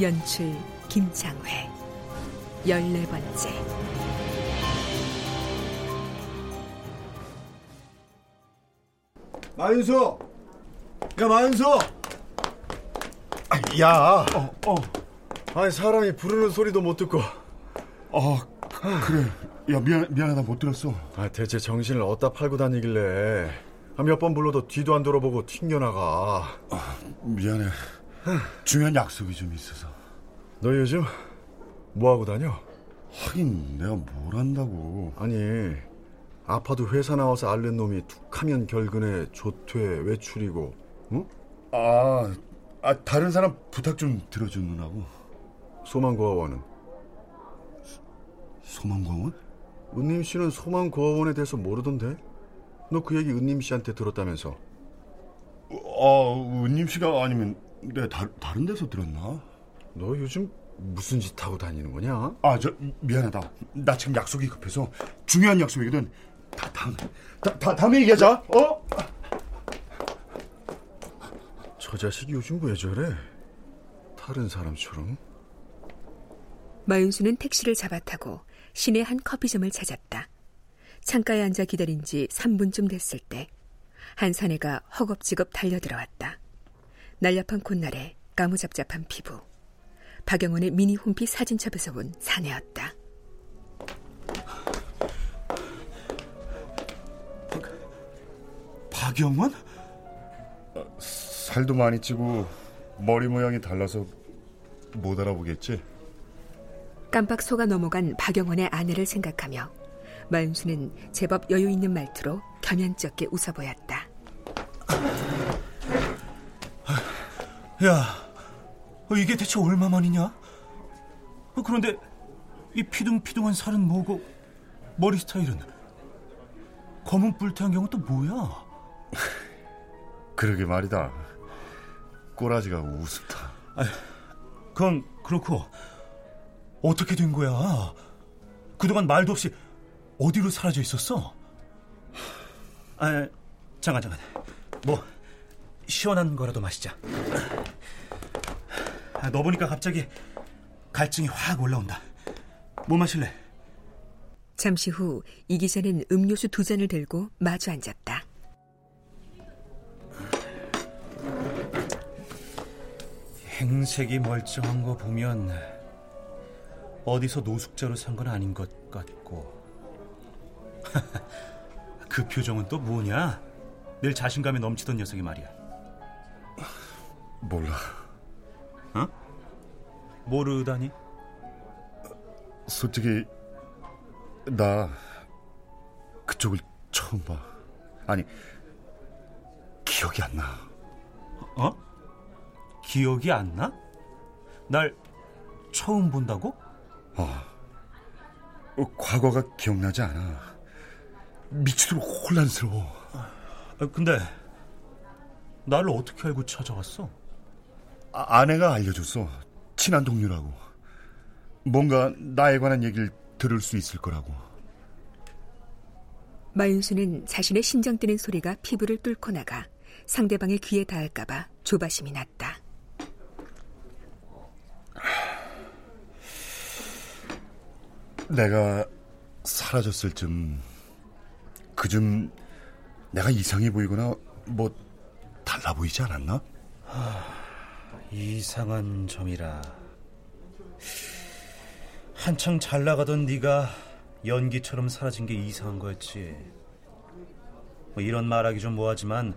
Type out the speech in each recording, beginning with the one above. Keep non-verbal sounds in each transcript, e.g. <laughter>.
연출 김창회 열네 번째 만수! 야, 만수! 야, 어, 어. 아니, 사람이 부르는 소리도 못 듣고. 어, 그래. 야, 미안, 미안하다, 못 들었어. 아, 대체 정신을 어디다 팔고 다니길래. 아, 몇번 불러도 뒤도 안 돌아보고 튕겨나가. 아, 미안해. 중요한 약속이 좀 있어서. 너 요즘 뭐 하고 다녀? 하긴, 내가 뭘 한다고. 아니, 아파도 회사 나와서 앓는 놈이 툭하면 결근에 조퇴, 외출이고, 응? 아, 아, 다른 사람 부탁 좀 들어준 누나고. 소망고아원은? 소망공원? 은님 씨는 소망고아원에 대해서 모르던데? 너 그 얘기 은님 씨한테 들었다면서? 아, 은님 씨가 아니면 내가 다, 다른 데서 들었나? 너 요즘 무슨 짓 하고 다니는 거냐? 아, 저 미안하다. 나 지금 약속이 급해서 중요한 약속이거든. 다 다음에, 다, 다 다음에 얘기하자. 어? 저 자식이 요즘 왜 저래? 다른 사람처럼? 마윤수는 택시를 잡아타고 시내 한 커피점을 찾았다. 창가에 앉아 기다린 지 3분쯤 됐을 때 한 사내가 허겁지겁 달려들어왔다. 날렵한 콧날에 까무잡잡한 피부. 박영원의 미니 홈피 사진첩에서 본 사내였다. 박영원? 살도 많이 찌고 머리 모양이 달라서 못 알아보겠지? 깜빡 속아 넘어간 박영원의 아내를 생각하며 마윤수는 제법 여유 있는 말투로 겸연쩍게 웃어 보였다. <laughs> 야, 어, 이게 대체 얼마만이냐? 어, 그런데 이 피둥피둥한 살은 뭐고 머리 스타일은 검은 뿔테 안경은 또 뭐야? <laughs> 그러게 말이다. 꼬라지가 우습다. 아, 그건 그렇고 어떻게 된 거야? 그동안 말도 없이 어디로 사라져 있었어? 아, 잠깐 잠깐. 뭐 시원한 거라도 마시자. 아, 너 보니까 갑자기 갈증이 확 올라온다. 뭐 마실래? 잠시 후 이 기자는 음료수 두 잔을 들고 마주 앉았다. 행색이 멀쩡한 거 보면 어디서 노숙자로 산 건 아닌 것 같고 <laughs> 그 표정은 또 뭐냐? 늘 자신감에 넘치던 녀석이 말이야. 몰라. 어? 모르다니? 솔직히 나 그쪽을 처음 봐. 아니 기억이 안 나. 어? 기억이 안 나? 날 처음 본다고? 어. 어, 과거가 기억나지 않아. 미치도록 혼란스러워. 아, 근데 나를 어떻게 알고 찾아왔어? 아, 아내가 알려줬어. 친한 동료라고. 뭔가 나에 관한 얘기를 들을 수 있을 거라고. 마윤수는 자신의 심장 뛰는 소리가 피부를 뚫고 나가 상대방의 귀에 닿을까봐 조바심이 났다. 내가 사라졌을 쯤 그쯤 내가 이상해 보이거나 뭐 달라 보이지 않았나? 이상한 점이라 한창 잘 나가던 네가 연기처럼 사라진 게 이상한 거였지. 뭐 이런 말하기 좀 뭐하지만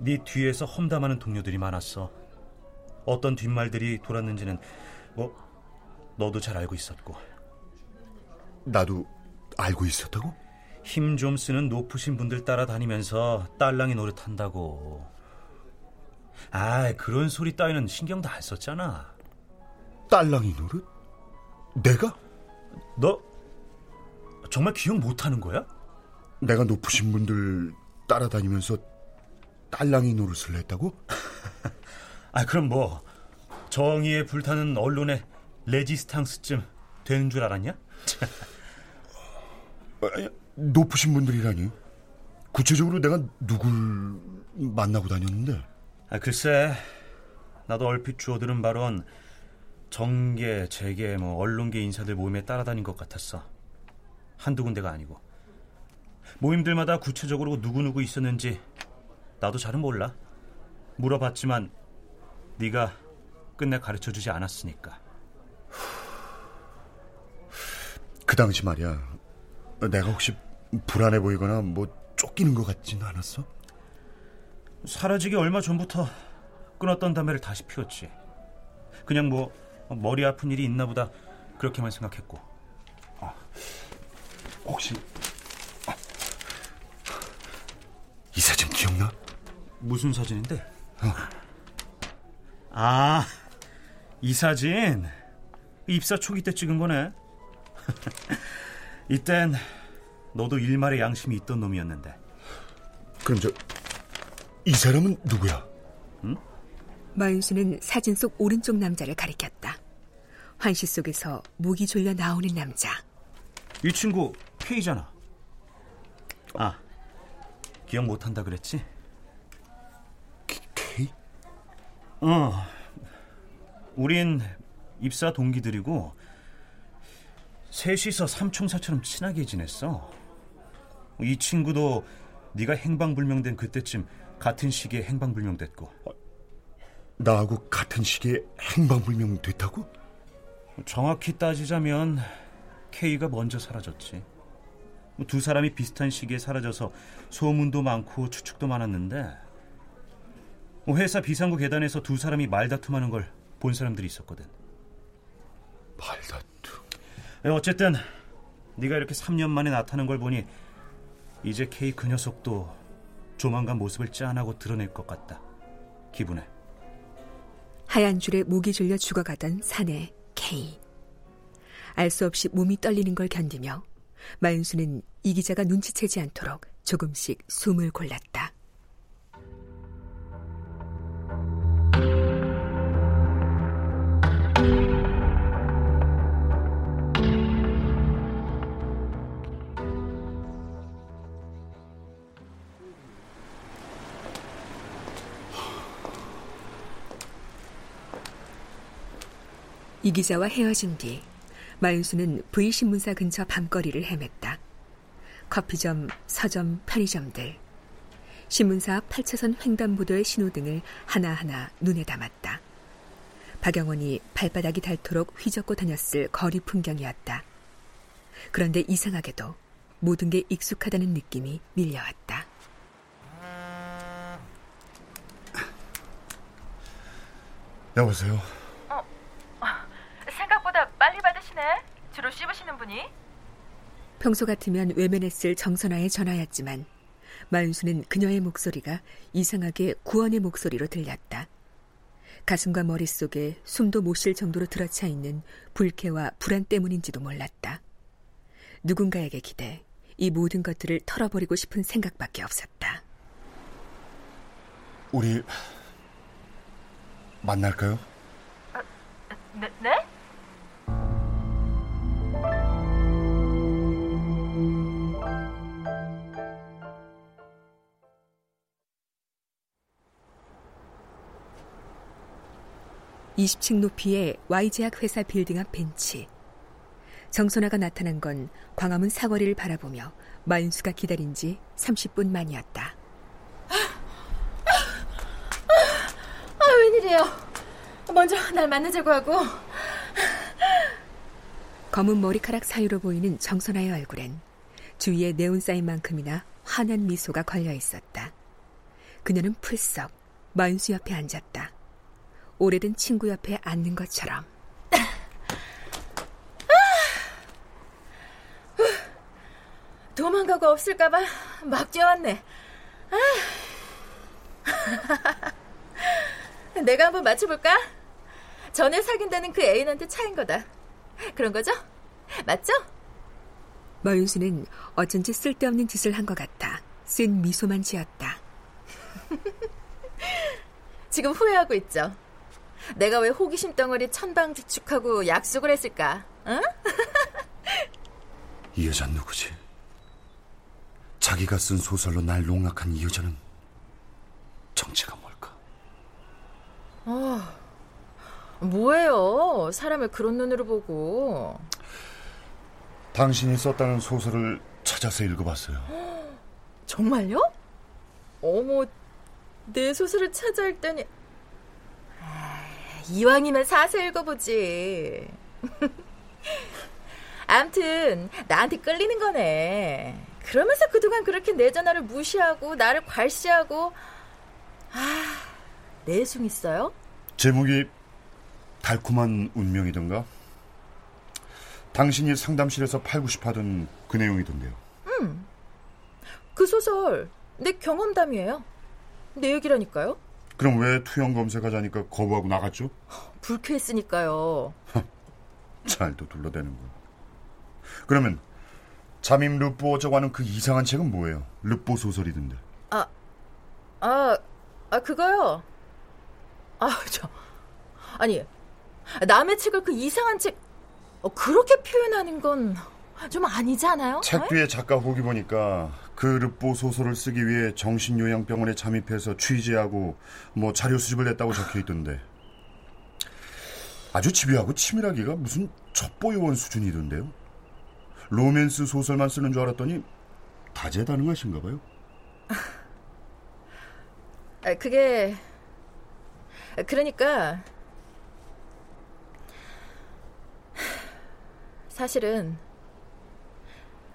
네 뒤에서 험담하는 동료들이 많았어. 어떤 뒷말들이 돌았는지는 뭐 너도 잘 알고 있었고. 나도 알고 있었다고? 힘 좀 쓰는 높으신 분들 따라다니면서 딸랑이 노릇한다고. 아, 그런 소리 따위는 신경도 안 썼잖아. 딸랑이 노릇? 내가? 너 정말 기억 못하는 거야? 내가 높으신 분들 따라다니면서 딸랑이 노릇을 했다고? <laughs> 아, 그럼 뭐 정의에 불타는 언론의 레지스탕스쯤 되는 줄 알았냐? <laughs> 높으신 분들이라니. 구체적으로 내가 누굴 만나고 다녔는데? 아, 글쎄, 나도 얼핏 주워들은 바론 정계, 재계, 뭐 언론계 인사들 모임에 따라다닌 것 같았어. 한두 군데가 아니고. 모임들마다 구체적으로 누구 누구 있었는지 나도 잘은 몰라. 물어봤지만 네가 끝내 가르쳐 주지 않았으니까. 그 당시 말이야. 내가 혹시 불안해 보이거나 뭐 쫓기는 것 같지는 않았어? 사라지기 얼마 전부터 끊었던 담배를 다시 피웠지. 그냥 뭐 머리 아픈 일이 있나 보다 그렇게만 생각했고. 혹시 아, 이 사진 기억나? 무슨 사진인데? 아, 이 사진 입사 초기 때 찍은 거네. <laughs> 이땐 너도 일말의 양심이 있던 놈이었는데. 그럼 저 이 사람은 누구야? 마윤수는 사진 속 오른쪽 남자를 가리켰다. 환시 속에서 목이 졸려 나오는 남자. 이 친구 K잖아. 아, 기억 못한다 그랬지? K? 어, 우린 입사 동기들이고 셋이서 삼총사처럼 친하게 지냈어. 이 친구도 네가 행방불명된 그때쯤 같은 시기에 행방불명됐고 나하고 같은 시기에 행방불명 됐다고? 정확히 따지자면 K가 먼저 사라졌지. 두 사람이 비슷한 시기에 사라져서 소문도 많고 추측도 많았는데 회사 비상구 계단에서 두 사람이 말다툼하는 걸 본 사람들이 있었거든. 말다툼. 예, 어쨌든 네가 이렇게 3년 만에 나타난 걸 보니 이제 K 그 녀석도 조만간 모습을 짠하고 드러낼 것 같다. 기분에. 하얀 줄에 목이 졸려 죽어가던 사내 K. 알 수 없이 몸이 떨리는 걸 견디며 마윤수는 이 기자가 눈치채지 않도록 조금씩 숨을 골랐다. 이 기자와 헤어진 뒤 마윤수는 V신문사 근처 밤거리를 헤맸다. 커피점, 서점, 편의점들. 신문사 앞 8차선 횡단보도의 신호등을 하나하나 눈에 담았다. 박영원이 발바닥이 닳도록 휘젓고 다녔을 거리 풍경이었다. 그런데 이상하게도 모든 게 익숙하다는 느낌이 밀려왔다. 여보세요. 받으시네. 주로 씹으시는 분이? 평소 같으면 외면했을 정선아의 전화였지만 마윤수는 그녀의 목소리가 이상하게 구원의 목소리로 들렸다. 가슴과 머릿속에 숨도 못 쉴 정도로 들어차 있는 불쾌와 불안 때문인지도 몰랐다. 누군가에게 기대 이 모든 것들을 털어버리고 싶은 생각밖에 없었다. 우리 만날까요? 네? 네? 이십 층 높이의 Y제약 회사 빌딩 앞 벤치. 정선아가 나타난 건 광화문 사거리를 바라보며 마윤수가 기다린 지 30분 만이었다. 아, 웬일이에요? 먼저 날 만나자고 하고. 검은 머리카락 사이로 보이는 정선아의 얼굴엔 주위에 네온 사인만큼이나 환한 미소가 걸려 있었다. 그녀는 풀썩 마윤수 옆에 앉았다. 오래된 친구 옆에 앉는 것처럼. 도망가고 없을까봐 막 뛰어왔네. 아. <laughs> 내가 한번 맞춰볼까? 전에 사귄다는 그 애인한테 차인 거다. 그런 거죠? 맞죠? 마윤수는 어쩐지 쓸데없는 짓을 한 것 같아 쓴 미소만 지었다. 지금 후회하고 있죠? 내가 왜 호기심 덩어리 천방지축하고 약속을 했을까? 응? <laughs> 이 여자 누구지? 자기가 쓴 소설로 날 농락한 이 여자는 정체가 뭘까? 뭐예요? 사람을 그런 눈으로 보고. 당신이 썼다는 소설을 찾아서 읽어봤어요. <gasps> 정말요? 어머, 내 소설을 찾아 읽다니. 아, 이왕이면 사서 읽어보지. <laughs> 암튼, 나한테 끌리는 거네. 그러면서 그동안 그렇게 내 전화를 무시하고, 나를 괄시하고. 아, 내숭 있어요? 제목이 달콤한 운명이던가? 당신이 상담실에서 팔고 싶어하던 그 내용이던데요. 그 소설, 내 경험담이에요. 내 얘기라니까요. 그럼 왜 투영 검색하자니까 거부하고 나갔죠? 불쾌했으니까요. <laughs> 잘도 둘러대는군. 그러면 잠임 르뽀 어쩌고 하는 그 이상한 책은 뭐예요? 르뽀 소설이던데. 아, 아, 그거요. 아, <laughs> 저, 아니, 남의 책을 그 이상한 책, 어, 그렇게 표현하는 건 좀 아니지 않아요? 책? 뒤에 작가 후기 보니까 그 르뽀 소설을 쓰기 위해 정신요양병원에 잠입해서 취재하고 뭐 자료 수집을 했다고 적혀 있던데. 아주 집요하고 치밀하기가 무슨 첩보 요원 수준이던데요. 로맨스 소설만 쓰는 줄 알았더니 다재다능하신가 봐요. <laughs> 아, 그게, 그러니까, <sighs> 사실은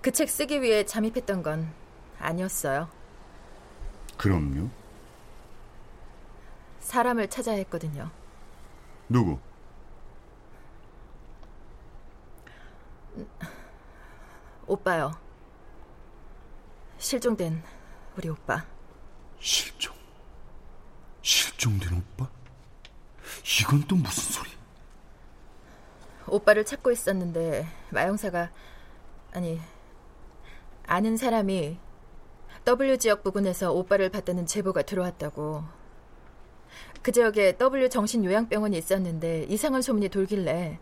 그 책 쓰기 위해 잠입했던 건 아니었어요. 그럼요. 사람을 찾아야 했거든요. 누구? 오빠요. 실종된 우리 오빠. 실종. 실종된 오빠? 이건 또 무슨 소리? 오빠를 찾고 있었는데 마영사가 아니 아는 사람이 W 지역 부근에서 오빠를 봤다는 제보가 들어왔다고. 그 지역에 W 정신요양병원이 있었는데 이상한 소문이 돌길래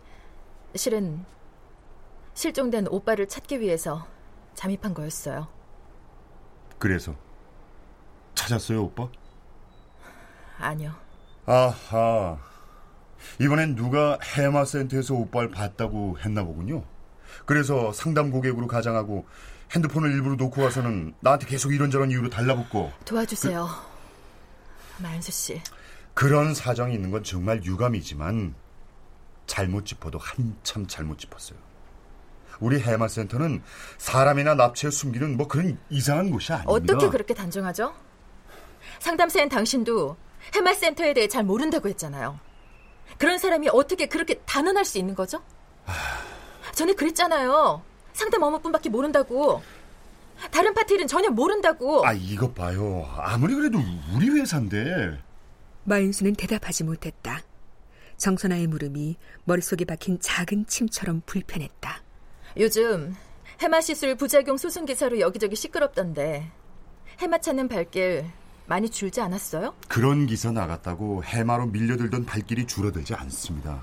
실은 실종된 오빠를 찾기 위해서 잠입한 거였어요. 그래서 찾았어요, 오빠? 아니요. 아하. 이번엔 누가 해마센터에서 오빠를 봤다고 했나 보군요. 그래서 상담 고객으로 가장하고 핸드폰을 일부러 놓고 와서는 나한테 계속 이런저런 이유로 달라붙고 도와주세요. 마연수 씨. 그런 사정이 있는 건 정말 유감이지만 잘못 짚어도 한참 잘못 짚었어요. 우리 해마센터는 사람이나 납치에 숨기는 뭐 그런 이상한 곳이 아닙니다. 어떻게 그렇게 단정하죠? 상담사인 당신도 해마센터에 대해 잘 모른다고 했잖아요. 그런 사람이 어떻게 그렇게 단언할 수 있는 거죠? 전에 그랬잖아요. 상담 업무뿐밖에 모른다고. 다른 파트일은 전혀 모른다고. 아 이것 봐요. 아무리 그래도 우리 회사인데 마윤수는 대답하지 못했다. 정선아의 물음이 머릿속에 박힌 작은 침처럼 불편했다. 요즘 해마 시술 부작용 소송 기사로 여기저기 시끄럽던데 해마 찾는 발길 많이 줄지 않았어요? 그런 기사 나갔다고 해마로 밀려들던 발길이 줄어들지 않습니다.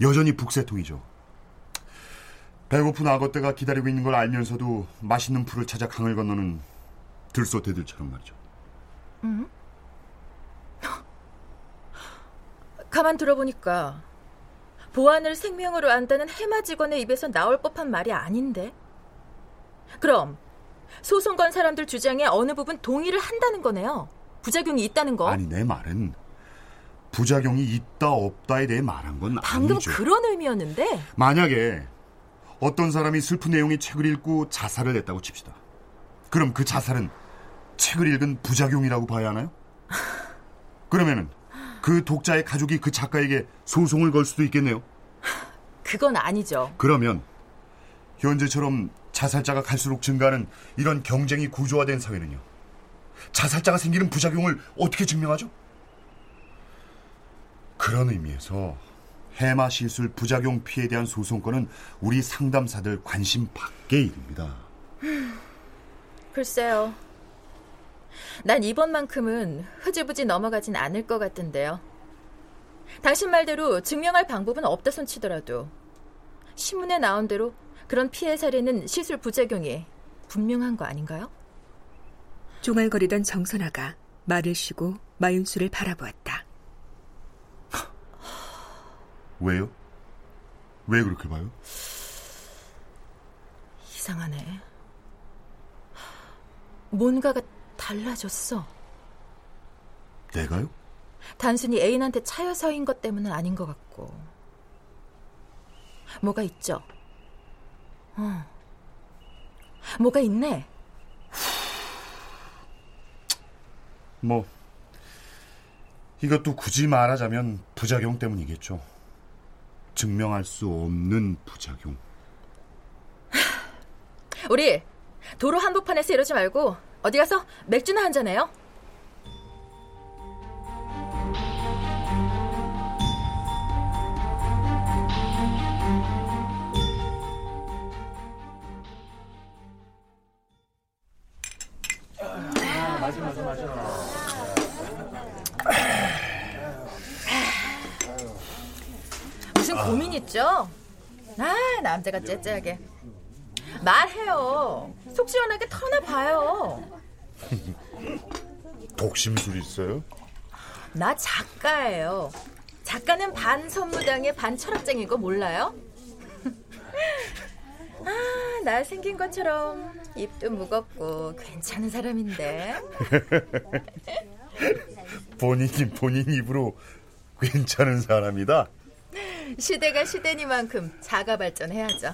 여전히 북새통이죠. 배고픈 악어떼가 기다리고 있는 걸 알면서도 맛있는 풀을 찾아 강을 건너는 들소대들처럼 말이죠. 가만 들어보니까 보안을 생명으로 안다는 해마 직원의 입에서 나올 법한 말이 아닌데. 그럼 소송 건 사람들 주장에 어느 부분 동의를 한다는 거네요. 부작용이 있다는 거. 아니 내 말은 부작용이 있다 없다에 대해 말한 건 방금 아니죠. 그런 의미였는데 만약에 어떤 사람이 슬픈 내용의 책을 읽고 자살을 했다고 칩시다. 그럼 그 자살은 책을 읽은 부작용이라고 봐야 하나요? <laughs> 그러면은 그 독자의 가족이 그 작가에게 소송을 걸 수도 있겠네요. <laughs> 그건 아니죠. 그러면 현재처럼 자살자가 갈수록 증가하는 이런 경쟁이 구조화된 사회는요. 자살자가 생기는 부작용을 어떻게 증명하죠? 그런 의미에서 해마 시술 부작용 피해에 대한 소송권은 우리 상담사들 관심 밖의 일입니다. 글쎄요. 난 이번만큼은 흐지부지 넘어가진 않을 것 같은데요. 당신 말대로 증명할 방법은 없다 손치더라도 신문에 나온 대로 그런 피해 사례는 시술 부작용이 분명한 거 아닌가요? 종알거리던 정선아가 말을 쉬고 마윤수를 바라보았다. 왜요? 왜 그렇게 봐요? 이상하네. 뭔가가 달라졌어. 내가요? 단순히 애인한테 차여서인 것 때문은 아닌 것 같고. 뭐가 있죠? 어. 뭐가 있네. 뭐 이것도 굳이 말하자면 부작용 때문이겠죠. 증명할 수 없는 부작용. <sighs> 우리 도로 한복판에서 이러지 말고 어디 가서 맥주나 한잔 해요. 무슨 고민 있죠? 아, 남자가 째째하게. 말해요. 속 시원하게 터나봐요. 독심술 있어요? 나 작가예요. 작가는 반 선무당에 반 철학쟁인 거 몰라요? <laughs> 아, 나 생긴 것처럼 입도 무겁고 괜찮은 사람인데. <laughs> 본인이 본인 입으로 괜찮은 사람이다. 시대가 시대니만큼 자가 발전해야죠.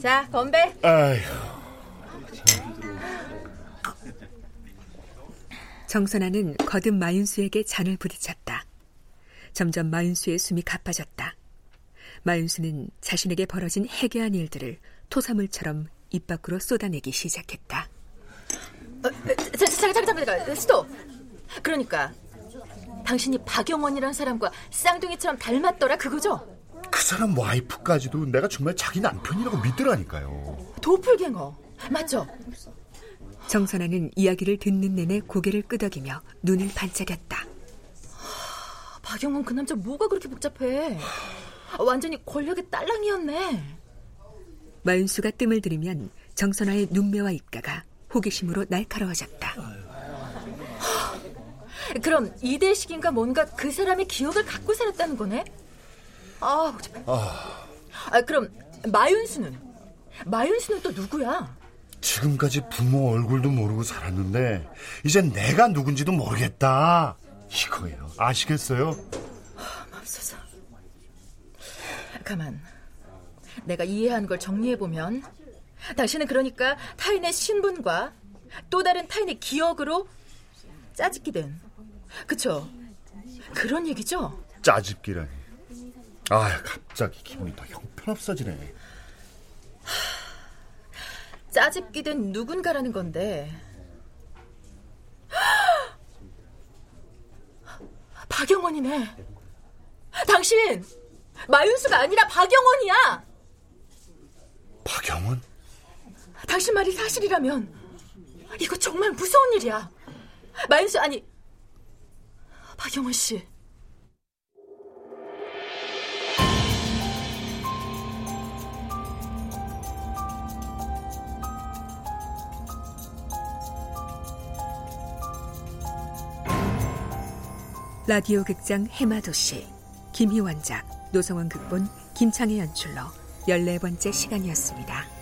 자, 건배. 아휴, 정선아는 거듭 마윤수에게 잔을 부딪혔다. 점점 마윤수의 숨이 가빠졌다. 마윤수는 자신에게 벌어진 해괴한 일들을 토사물처럼 입 밖으로 쏟아내기 시작했다. 어, 자, 잠깐, 잠깐, 잠깐, 잠깐, 스톱. 그러니까 당신이 박영원이라는 사람과 쌍둥이처럼 닮았더라 그거죠? 그 사람 와이프까지도 내가 정말 자기 남편이라고 믿더라니까요. 도플갱어 맞죠? 정선아는 이야기를 듣는 내내 고개를 끄덕이며 눈을 반짝였다. 박영원 그 남자 뭐가 그렇게 복잡해? 완전히 권력의 딸랑이었네. 마윤수가 뜸을 들이면 정선아의 눈매와 입가가 호기심으로 날카로워졌다. 그럼 이대식인가 뭔가 그 사람의 기억을 갖고 살았다는 거네? 아, 복잡해. 아, 그럼 마윤수는? 마윤수는 또 누구야? 지금까지 부모 얼굴도 모르고 살았는데 이젠 내가 누군지도 모르겠다. 이거예요. 아시겠어요? 없어서. 가만. 내가 이해한 걸 정리해보면 당신은 그러니까 타인의 신분과 또 다른 타인의 기억으로 짜집기 된 그쵸? 그런 얘기죠? 짜집기라니. 아, 갑자기 기분이 더 형편없어지네. 짜집기 된 누군가라는 건데 <gasps> 박영원이네 당신 마윤수가 아니라 박영원이야 박영은? 당신 말이 사실이라면 이거 정말 무서운 일이야 마윤수 아니 박영원 씨 라디오 극장 해마도시 김희원작 노성원 극본 김창의 연출로 14번째 시간이었습니다.